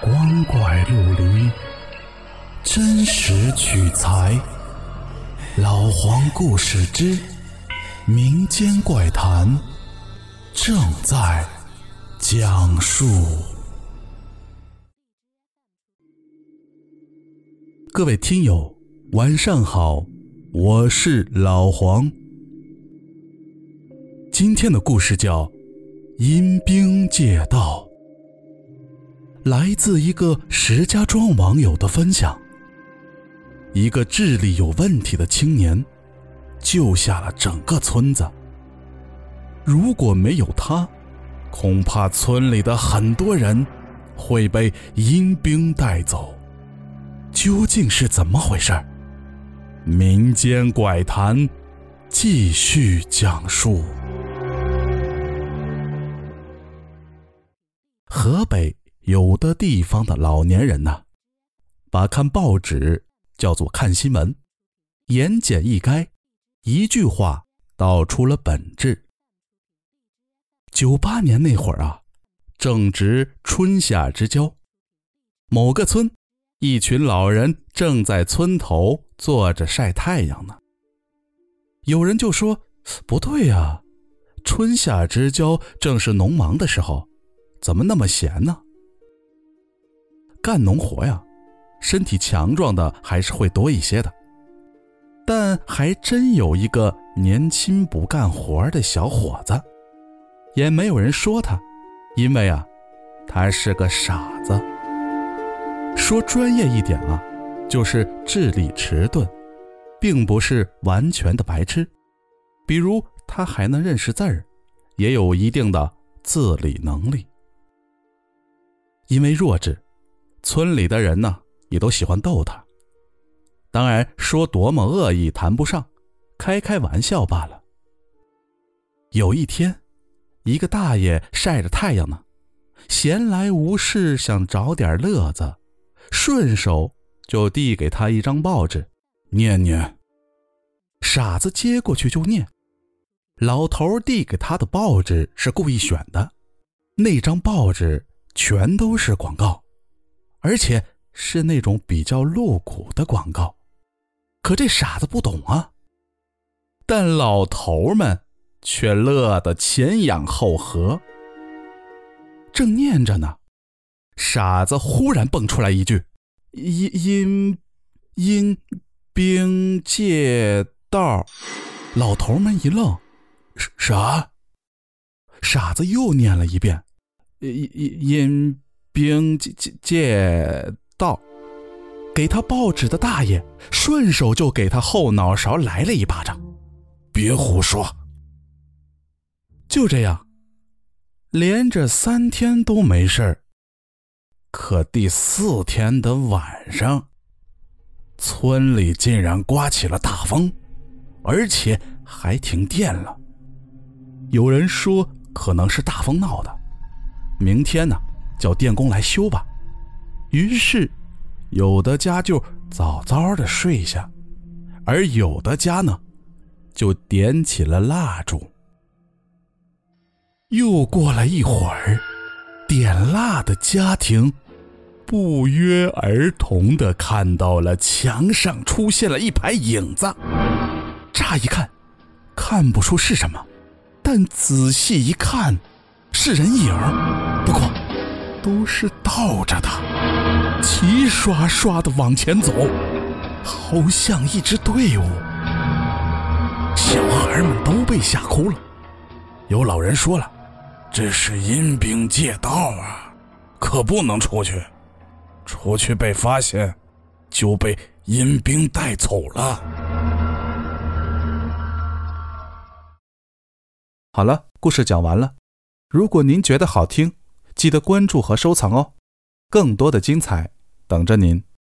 光怪陆离，真实取材。老黄故事之民间怪谈正在讲述。各位听友，晚上好，我是老黄。今天的故事叫《阴兵借道》。来自一个石家庄网友的分享：一个智力有问题的青年，救下了整个村子。如果没有他，恐怕村里的很多人会被阴兵带走。究竟是怎么回事？民间怪谈继续讲述。河北。有的地方的老年人呢，把看报纸叫做看新闻，言简意赅，一句话道出了本质。九八年那会儿啊，正值春夏之交，某个村，一群老人正在村头坐着晒太阳呢。有人就说：“不对呀，春夏之交正是农忙的时候，怎么那么闲呢？”干农活呀，身体强壮的还是会多一些的。但还真有一个年轻不干活的小伙子，也没有人说他，因为啊，他是个傻子。说专业一点啊，就是智力迟钝，并不是完全的白痴。比如他还能认识字儿，也有一定的自理能力。因为弱智。村里的人呢，也都喜欢逗他。当然，说多么恶意谈不上，开开玩笑罢了。有一天，一个大爷晒着太阳呢，闲来无事想找点乐子，顺手就递给他一张报纸，念念。傻子接过去就念。老头递给他的报纸是故意选的，那张报纸全都是广告。而且是那种比较露骨的广告，可这傻子不懂啊。但老头们却乐得前仰后合。正念着呢，傻子忽然蹦出来一句：“阴阴阴兵借道。”老头们一愣：“啥？”傻子又念了一遍：“阴阴阴。”兵借借借道，给他报纸的大爷顺手就给他后脑勺来了一巴掌。别胡说！就这样，连着三天都没事可第四天的晚上，村里竟然刮起了大风，而且还停电了。有人说可能是大风闹的。明天呢？叫电工来修吧。于是，有的家就早早的睡下，而有的家呢，就点起了蜡烛。又过了一会儿，点蜡的家庭不约而同的看到了墙上出现了一排影子。乍一看，看不出是什么，但仔细一看，是人影。不过。都是倒着的，齐刷刷的往前走，好像一支队伍。小孩们都被吓哭了。有老人说了：“这是阴兵借道啊，可不能出去，出去被发现，就被阴兵带走了。”好了，故事讲完了。如果您觉得好听，记得关注和收藏哦，更多的精彩等着您。